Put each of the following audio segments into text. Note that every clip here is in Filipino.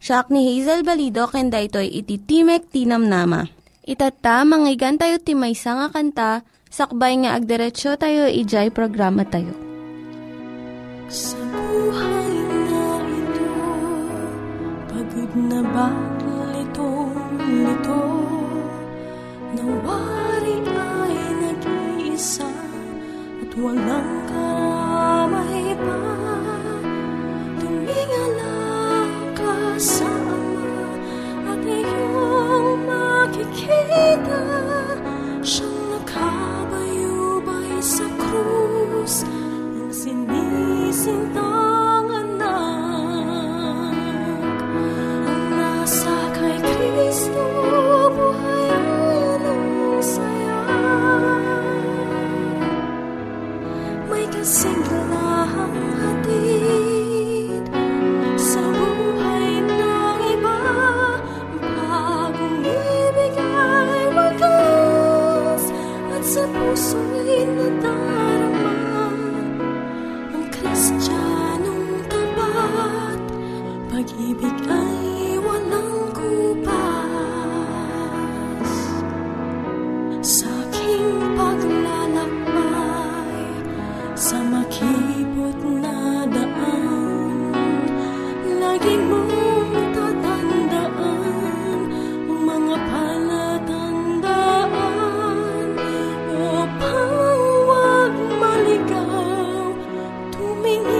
Siya ni Hazel Balido ken daytoy iti Timek Tinam Nama. Itata manggigan tayo ti maysa nga kanta sakbay nga agderetsyo tayo ijay programa tayo. Sa buhay na ito pagod na ba litong lito nawari ay nag-iisa at walang makikita Siyang nakabayubay sa krus Ang sinisintang minha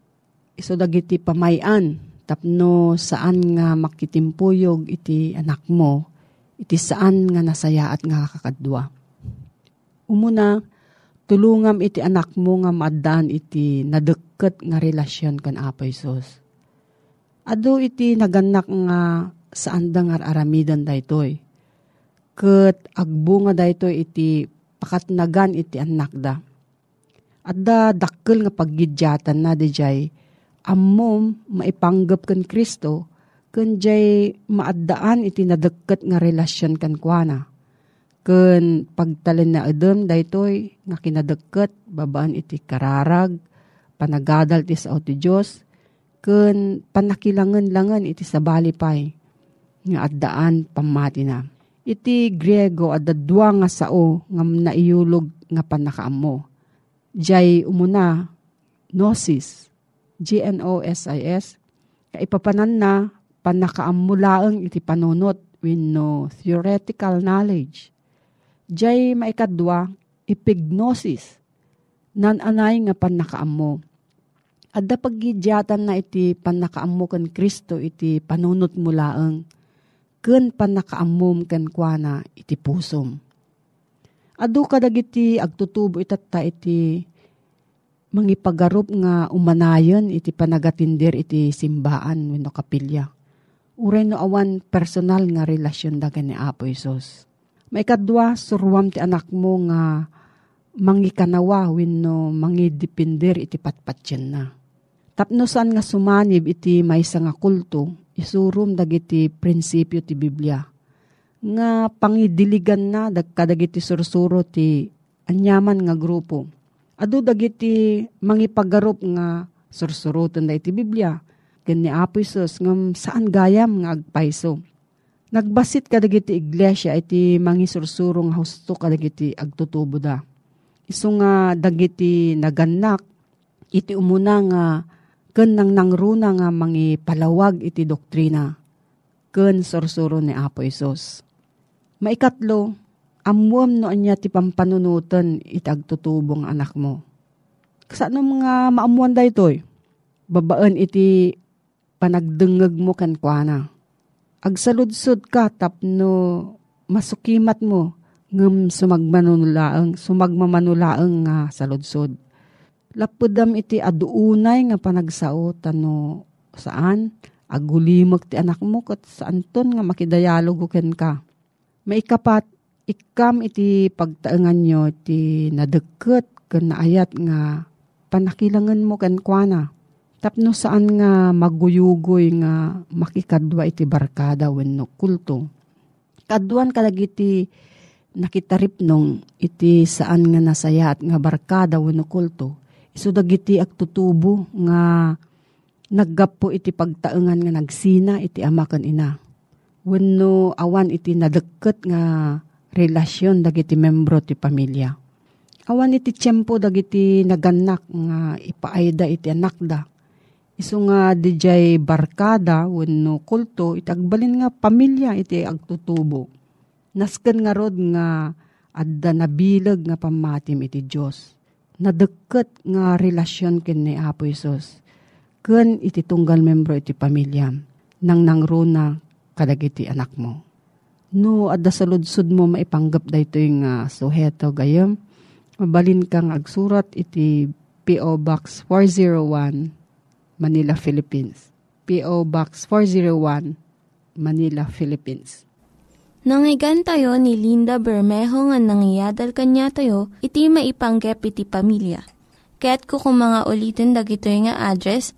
iso dagiti pamayan, tapno saan nga makitimpuyog iti anak mo, iti saan nga nasaya at nga kakadwa. Umuna, tulungam iti anak mo nga maadaan iti nadeket nga relasyon kan Apo Isos. Ado iti naganak nga saan da nga aramidan daytoy. Ket agbo nga daytoy iti pakatnagan iti anak da. At da dakkel nga paggidyatan na di jay, ammom maipanggap kan Kristo, kun jay maaddaan iti nadeket nga relasyon kan kuana. Kun pagtalin na edem daytoy nga kinadeket babaan iti kararag, panagadal ti sao ti Diyos, kun panakilangan-langan iti sabali pay nga addaan pamati na. Iti Griego adda dua nga sao nga naiyulog nga panakaammo. Jay umuna gnosis, G-N-O-S-I-S, kaipapanan na panakaamulaang iti panunot wenno theoretical knowledge. Jay maikadwa, epignosis, nananay nga panakaammo. Adda paggidyatan na iti panakaammo kan Kristo iti panunot mulaang ken panakaammom ken kuana iti pusom. Adu kadagiti agtutubo itatta iti mangipagarup nga umanayon iti panagatindir iti simbaan wenno kapilya. Uray no awan personal nga relasyon dagan ni Apo Isos. Maikadwa, surwam ti anak mo nga mangikanawa wenno mangidipindir iti patpatyan na. Tapno saan nga sumanib iti maysa nga kulto, isurum dagiti prinsipyo ti Biblia. Nga pangidiligan na dagkadagiti sursuro ti anyaman nga grupo. Adu dagiti mangipagarup nga sursurutan da iti Biblia. Ken ni Apo Isus ngam saan gayam nga agpaiso. Nagbasit kadagiti iglesia iti mangisursurong husto kadagiti agtutubo da. Isu nga dagiti naganak iti umuna nga ken nang nangruna nga mangi palawag iti doktrina ken sursuro ni Apo Isos. Maikatlo, amuam no anya ti pampanunutan iti agtutubong anak mo. Kasano mga maamuan da itoy? Babaan iti panagdengeg mo kan kuana. Agsaludsod ka tapno masukimat mo ngem sumagmanulaang sumagmamanulaang nga saludsod. Lapudam iti aduunay nga panagsao tano saan agulimag ti anak mo kat saan ton nga makidayalogo ken ka. Maikapat ikam iti pagtaengan nyo ti nadeket ken naayat nga panakilangan mo ken kuana. Tapno saan nga maguyugoy nga makikadwa iti barkada wenno kulto. Kaduan kalagiti nakitarip nung iti saan nga nasaya at nga barkada wenno kulto. Isu dagiti agtutubo nga naggapo iti pagtaengan nga nagsina iti ama ken ina. Wenno awan iti nadeket nga relasyon dagiti membro ti pamilya. Awan iti tiyempo dagiti naganak nga ipaayda iti anak da. Isu nga dijay barkada wenno kulto iti agbalin nga pamilya iti agtutubo. Nasken nga rod nga adda nabilag nga pamatim iti Dios. nadeket nga relasyon ken ni Apo Isos. Ken iti tunggal membro iti pamilya nang nangruna kadagiti anak mo. No, adda sa ludsud mo maipanggap da ito yung uh, suheto gayam. Mabalin kang agsurat iti P.O. Box 401 Manila, Philippines. P.O. Box 401 Manila, Philippines. Nangyigan tayo ni Linda Bermejo nga nangyadal kanya tayo, iti maipanggep iti pamilya. Kaya't kukumanga ulitin dagito nga address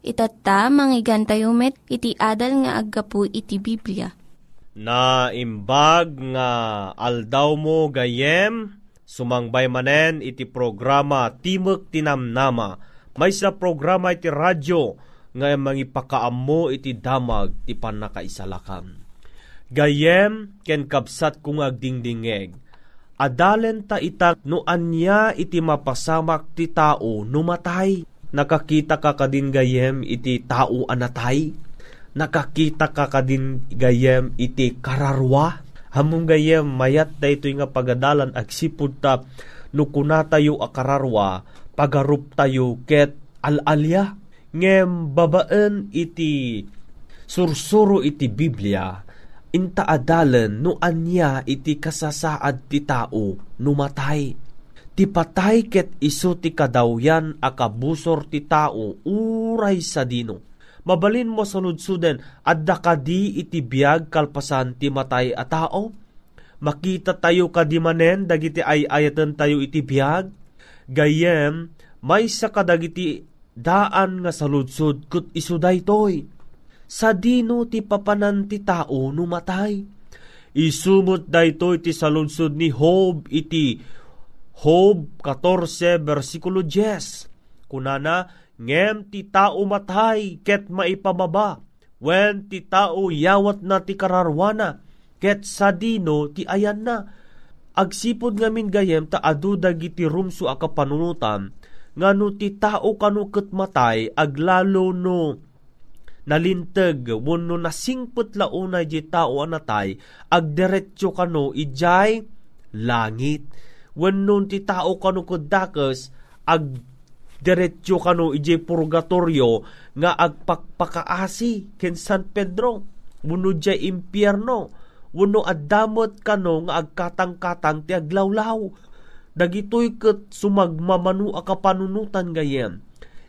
Itatta, manggigan tayo met, iti adal nga aggapu iti Biblia. Na imbag nga aldaw mo gayem, sumangbay manen iti programa Timok Tinamnama. May sa programa iti radyo nga mangipakaam iti damag ti panakaisalakan Gayem ken kapsat kung agdingdingeg. Adalen ta itak no anya iti mapasamak ti tao numatay. Nakakita ka kadin gayem iti tao anatay. Nakakita ka kadin gayem iti kararwa. Hamong gayem mayat da ito nga pagadalan agsipod ta no kuna tayo akararwa pagarup tayo ket alalya. Ngem babaen iti sursuro iti Biblia inta adalan no anya iti kasasaad ti tao numatay. Ti patay ket iso ti kadawyan akabusor ti tao uray sa dino. Mabalin mo sa ludsuden, adda kadi iti biyag kalpasan ti matay a tao? Makita tayo kadimanen dagiti ay ayatan tayo iti biyag? Gayem, may sa kadagiti daan nga sa ludsud kut iso daytoy sa dino ti papanan ti tao numatay. Isumot dayto iti salunsod ni Hob iti Hob 14 versikulo 10. Kunana, ngem ti tao matay ket maipamaba, wen ti tao yawat na ti kararwana, ket sa dino ti ayan na. Agsipod ngamin gayem ta adu dagiti rumso a kapanunutan, ngano ti tao kanu ket matay aglalo no nalinteg wenno nasingput launay di tao anatay agdiretso kano ijay langit wenno ti tao kano kudakas ag diretso kano ijay purgatorio nga agpakpakaasi ken San Pedro wenno jay impyerno. Wenno addamot kano nga agkatang-katang ti aglawlaw dagitoy ket sumagmamanu a kapanunutan gayem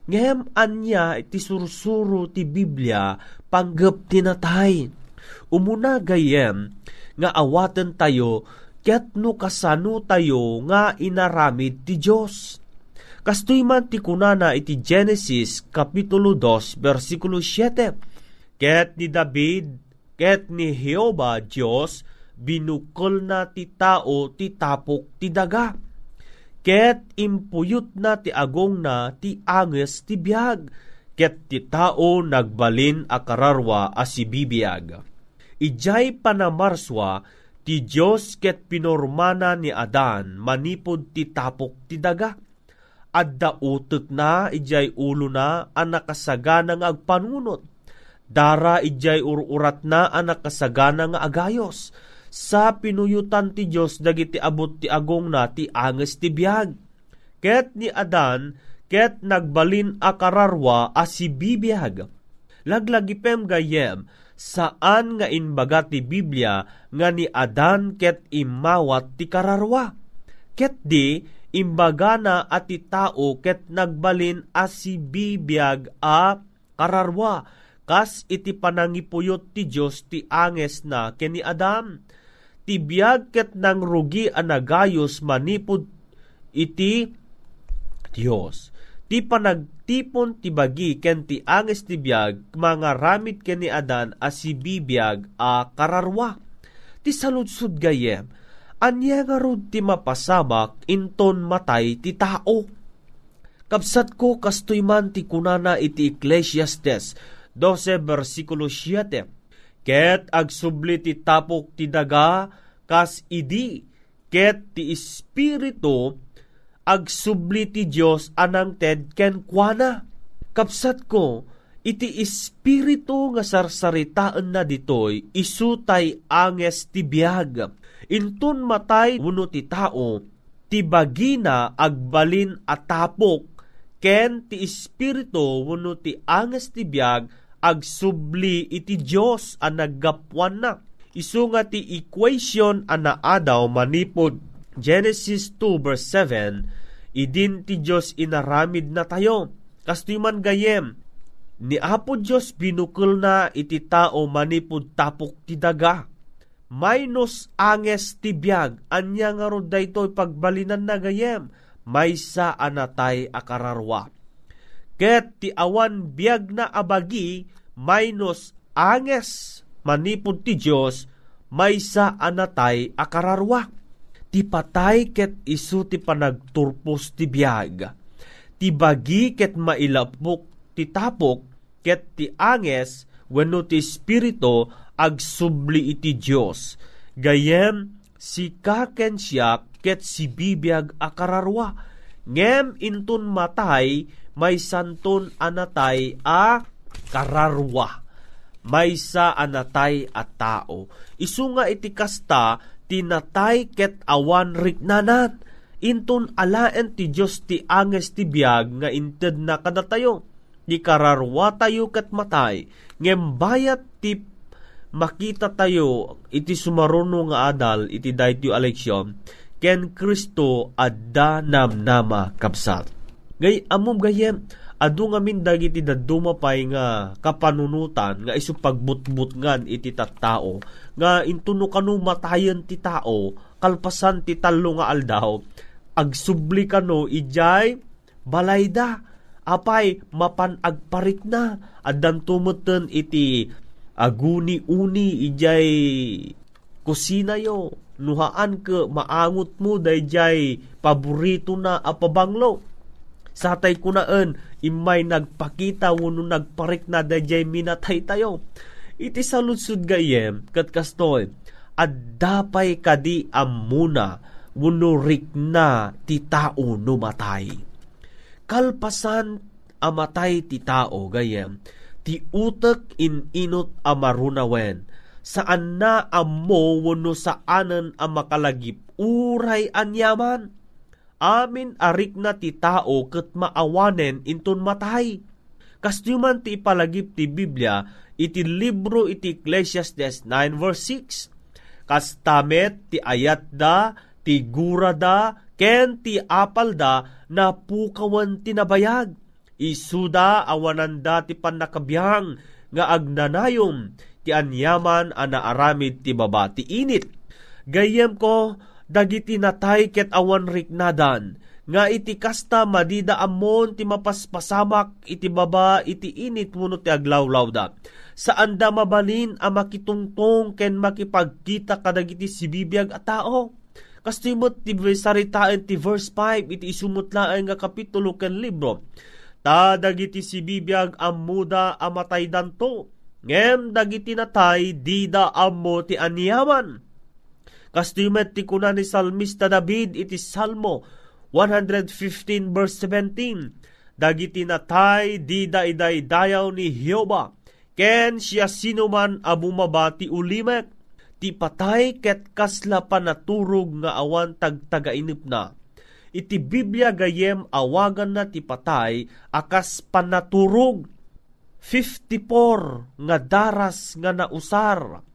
Ngem anya iti sursuro ti Biblia panggap tinatay. Umuna gayem nga awaten tayo ket no kasano tayo nga inaramid ti Dios. Kastoy man ti kunana iti Genesis Kapitulo 2 versikulo 7. Ket ni David ket ni Jehovah Dios binukol na ti tao ti tapok ti daga ket impuyot na ti agong na ti anges ti biyag, ket ti tao nagbalin a kararwa a si bibiyag. Ijay panamarswa ti Diyos ket pinormana ni Adan manipod ti tapok ti daga. Adda utot na ijay ulo na ang nakasagana nga agpanunot. Dara ijay ururat na ang nakasagana nga agayos sa pinuyutan ti Dios dagiti abot ti agong na ti anges ti biag. Ket ni Adan, ket nagbalin a kararwa a si bibiyag. Laglagipem gayem, saan nga inbaga ti Biblia nga ni Adan ket imawat ti kararwa. Ket di, imbaga na at ti tao ket nagbalin a si bibiyag a kararwa kas iti panangipuyot ti Dios ti anges na ken ni Adam tibiyag ket nang rugi anagayos manipod iti Dios. Ti panagtipon ti bagi ken ti anges ti biyag mga ramit ken ni Adan a si bibiyag a kararwa. Ti saludsud gayem, anya nga ti mapasamak inton matay ti tao. Kapsat ko kastoy man ti kunana iti Ecclesiastes 12 versikulo 7. Ket agsubli ti tapok ti daga kas idi ket ti espiritu agsubli ti Dios anang ted ken kuana. Kapsat ko iti espiritu nga sarsaritaan na ditoy isutay anges ti biag. Intun matay uno ti tao ti bagina agbalin atapok ken ti espiritu wenno ti anges ti biag agsubli iti Dios a naggapwan na. Nga ti equation a naadaw manipod Genesis 2 verse 7 idin ti Dios inaramid na tayo. Kastoy man gayem ni Apo Dios binukol na iti tao manipod tapok ti daga. Minus anges ti biag anya nga ro daytoy pagbalinan na gayem maysa anatay akararwa. Ket ti awan biag na abagi minus anges manipod ti Dios maysa anatay akararwa. Ti patay ket isu ti panagturpos ti biag. Ti bagi ket mailapok ti tapok ket ti anges wenno ti espiritu agsubli iti Dios. Gayem si kaken siya ket si bibiyag akararwa. Ngem intun matay, may santon anatay a kararwa. May sa anatay a tao. Isu nga iti kasta, tinatay ket awan riknanan. Intun alaen ti Diyos ti anges ti biyag nga inted na kadatayo. Di kararwa tayo ket matay. Ngem bayat ti makita tayo iti sumaruno nga adal iti dayto eleksyon ken Kristo adda namnama kapsat. Gay amom gayem adu nga min dagiti daduma pay nga kapanunutan nga isu pagbutbutngan iti tattao nga intuno kanu matayen ti tao kalpasan ti tallo nga aldaw. Agsubli kano ijay balayda apay mapan agparik na addan tumuten iti aguni-uni ijay kusina yo. Nuhaan ke maangot mo dayjay paborito na apabanglo. Satay kunaan, imay nagpakita wano nagparik na dayjay minatay tayo. Iti saludsud gayem, kat kastoy, at dapay kadi amuna wano rik na ti tao numatay. Kalpasan amatay ti tao gayem, ti utek in inot amarunawen, saan na ammo wano saanan ang makalagip uray anyaman. Amin arik na ti tao ket maawanen inton matay. Kastyuman ti ipalagip ti Biblia iti libro iti Ecclesiastes 9 verse 6. Kastamet ti ayat da, ti gura da, ken ti apal da na pukawan tinabayag. Isuda awananda ti panakabiyang nga agnanayom ti anyaman ana aramid ti baba ti init. Gayem ko dagiti natay ket awan riknadan nga iti kasta madida amon ti mapaspasamak iti baba iti init muno ti aglawlaw da. Saan da mabalin a makitungtong ken makipagkita kadagiti sibibiyag a tao. Kastimot ti saritaan ti verse 5 iti isumutlaan nga kapitulo ken libro. Ta dagiti sibibiyag amuda amatay danto ngem dagiti natay dida ammo ti anyaman. Kastimet ti kuna ni Salmista David iti Salmo 115 verse 17. Dagiti natay dida iday dayaw ni Hioba. Ken siya sinuman abumaba ti ulimek. Ti patay ket kasla panaturog nga awan tagtagainip na. Iti Biblia gayem awagan na ti patay akas panaturog 54 nga daras nga nausar.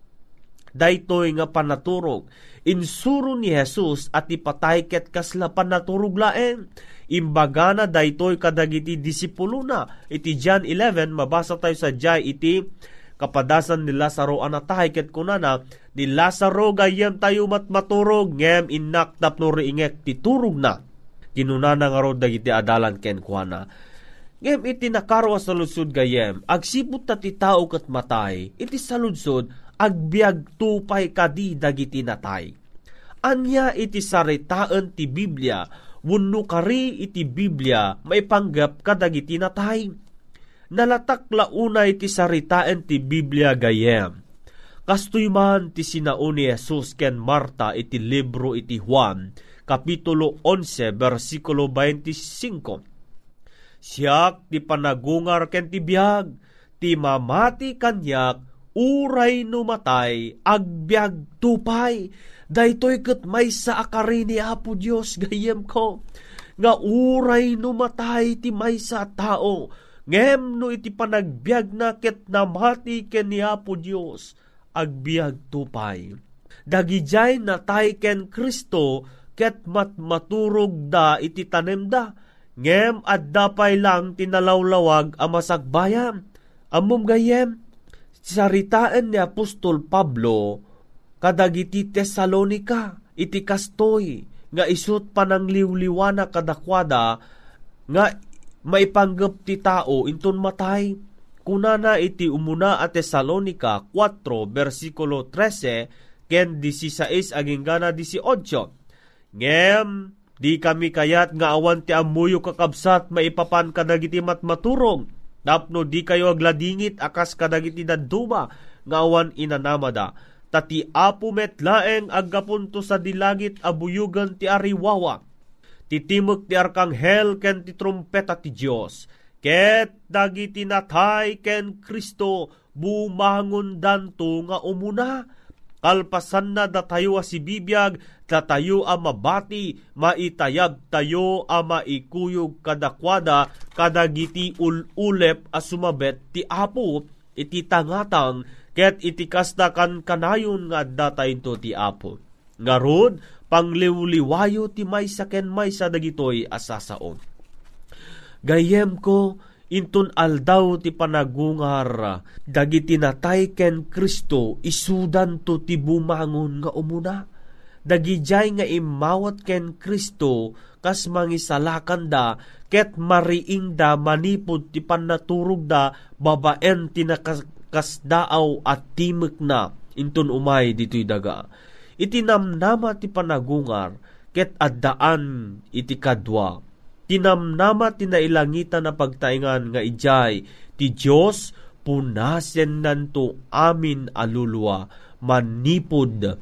Daytoy nga panaturog. Insuro ni Jesus at ipatay ket kasla panaturog laeng. Imbaga na daytoy kadagiti disipulo na. Iti John 11, mabasa tayo sa Jai iti kapadasan ni Lazaro anatay ket kunana ni Lazaro gayem tayo mat maturog ngem inak tapno riingek titurog na. Kinunana nga ro dagiti adalan ken kuana Ngem iti nakarwa sa lusod gayem, agsipot ta ti tao kat matay, iti sa ludsod, agbiag tupay kadi dagiti natay. Anya iti saritaan ti Biblia, Wunno kari iti Biblia maipanggap kadagiti natay. Nalatak launa iti saritaen ti Biblia gayem. Kastoy man ti sinao ni Jesus ken Marta iti libro iti Juan, Kapitulo 11, versikulo 25. Siyak ti panagungar ken ti biyag, ti mamati kanyak, uray numatay, agbyag tupay, daytoy ket may sa akari ni Apo Dios gayem ko, nga uray numatay ti may sa tao, ngem no iti panagbiag na ket namati ken ni Apo Dios, agbiag tupay. Dagijay natay ken Kristo, ket matmaturog da iti tanem da, ngem at dapay lang tinalawlawag a masagbayan. Amom gayem, saritaan ni Apostol Pablo, kadagiti Tesalonika, iti kastoy, nga isut panang liwliwana kadakwada, nga maipanggap ti tao inton matay, kunana iti umuna at Tesalonika 4 versikulo 13 ken 16 aging gana 18. Ngem, di kami kayat nga awan ti amuyo kakabsat maipapan kadagiti matmaturog, tapno di kayo agladingit akas kadagiti daduma nga awan inanamada. Tati apo metlaeng aggapunto sa dilagit abuyugan ti ariwawa. Titimok ti arkanghel ken ti trumpeta ti Dios Ket dagiti natay ken Kristo bumangon danto nga umuna. Kalpasan na datayo si bibiyag, datayo a mabati, maitayag tayo a maikuyog kadakwada, kadagiti ululep a sumabet ti apo, iti tangatang, ket iti kasta kan kanayon nga datayin to ti apo. Ngarod, pangliwliwayo ti maysa ken maysa dagitoy asasaon Gayem ko, intun aldaw ti panagungar, dagiti natay ken Kristo, isudan ti bumangon nga umuna. Dagijay nga imawat ken Kristo, kas mangisalakan da, ket mariing da manipod ti panaturog da, babaen ti nakasdaaw at timik na, intun umay dito'y daga. Itinamnama ti panagungar, ket addaan iti kadwa, tinamnama tinailangita na pagtaingan nga ijay. Ti Dios punasen nanto amin alulwa. Manipod.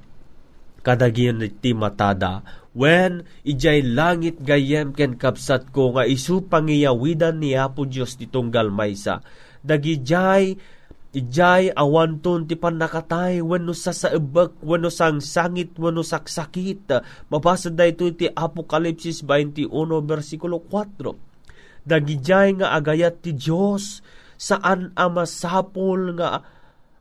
Kadagyan ti matada. When ijay langit gayem ken kapsat ko nga isu pangiyawidan ni Apo Dios ti tunggal maysa. Dagijay Ijay awanton ti panakatay wano sa saibak wano sang sangit wano saksakit. Mabasa da ito ti Apokalipsis 21 versikulo 4. Dagijay nga agayat ti Dios saan a masapol nga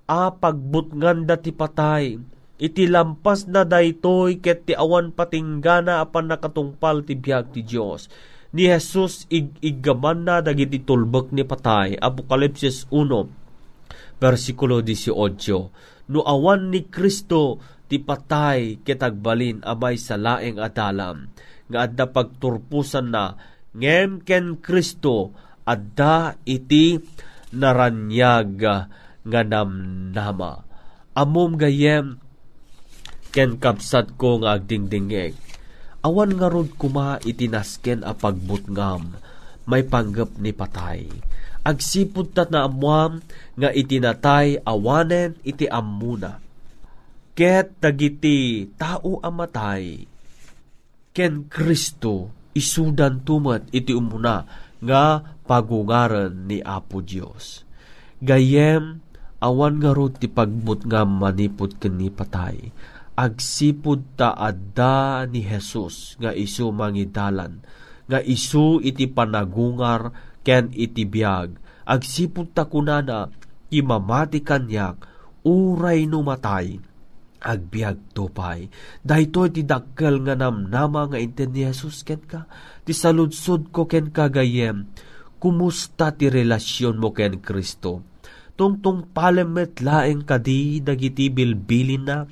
a pagbutngan da ti patay. Iti lampas na daytoy ket ti awan patinggana apan nakatungpal ti biag ti Dios ni Jesus ig na dagiti tulbek ni patay. Apokalipsis 1 versikulo 18, No awan ni Kristo ti patay kitagbalin amay sa laeng adalam, nga adda pagturpusan na, ngem ken Kristo adda iti naranyag nga namnama. Amom gayem ken kapsat ko nga agdingdingeg. Awan nga rod kuma itinasken a pagbutngam, may panggap ni patay agsipud tat na amuam nga itinatay awanen iti amuna. Ket dagiti tao amatay ken Kristo isudan tumat iti umuna nga pagungaran ni Apo Dios. Gayem awan nga ro ti pagmut nga manipod ken ni patay. Agsipud ta adda ni Jesus nga isu mangidalan nga isu iti panagungar ken iti biag agsipud ta kunana imamati kanyak uray no matay agbiag topay daytoy ti dakkel nga namnama nga inten ni Jesus ken ka ti saludsod ko ken kagayem. Kumusta ti relasyon mo ken Kristo? Tungtung palemet laeng kadi dagiti bilbilin na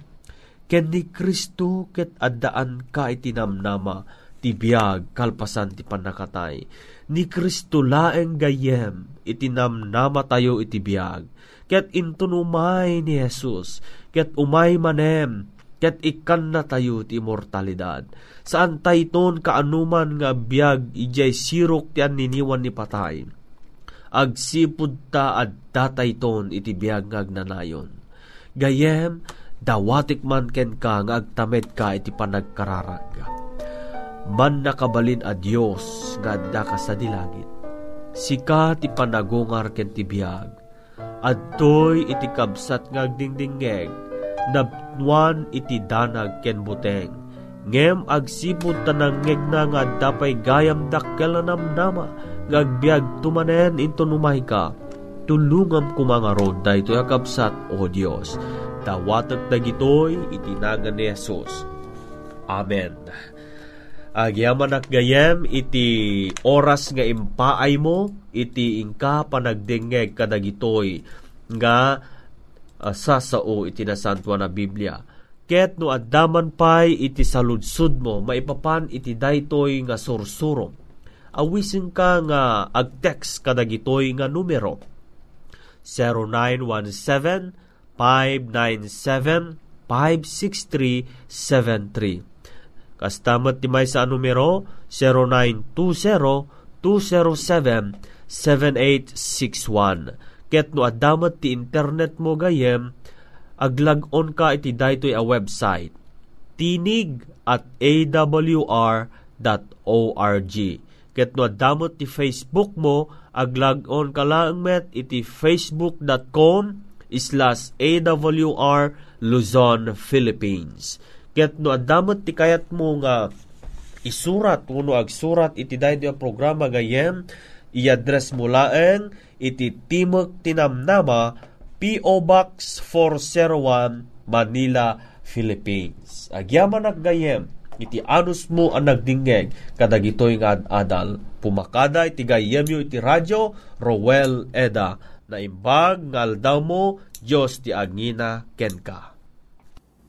ken ni Kristo ket addaan ka iti namnama ti biag kalpasan ti panakatay ni Kristo laeng gayem itinamnama tayo iti biag ket intunumay ni Jesus ket umay manem ket ikan na tayo ti immortalidad. Saan tayton kaanuman nga biyag ijay sirok ti niniwan ni patay. Agsipud ta at datayton iti biyag nga agnanayon. Gayem, dawatik man ken ka nga agtamed ka iti panagkararag. Man nakabalin a Dios nga adda ka sa dilagit. Sika ti panagungar ken ti biyag. Adtoy iti kabsat nga agdingdingeg nabnuan iti danag ken buteng. Ngem agsipod tanangeg na nga dapay gayam dakkel na namnama ngagbiag tumanen into numay ka. Tulungam kumangarod da ito yakapsat o Dios. Tawatag dagitoy itinagan ni Jesus. Amen. Agyaman ak gayem iti oras nga impaay mo iti ingka panagdengeg kadagitoy nga uh, sasao iti nasantua na Biblia. Ket no addaman pay iti saludsud mo, maipapan iti daytoy nga sursuro. Awisin ka nga ag-text kadagitoy nga numero 0917 597 56373 Kastamat ti may sa numero 0920-207-7861. Ket no adamat ti internet mo gayem, aglag-on ka iti daytoy a website tinig at awr.org. Ket no adamot ti Facebook mo, aglag-on ka lang met iti facebook.com slash awr Luzon, Philippines. Ket no adamot ti kayat mo nga isurat uno agsurat iti daytoy a programa gayem i-address mo laeng iti Timog Tinamnama P.O. Box 401 Manila, Philippines. Agyaman ak gayem iti anus mo ang nagdingeg kadagitoy nga adal pumakada iti gayem yo iti radyo Rowel Eda na imbag nga aldaw mo Diyos ti agngina kenka.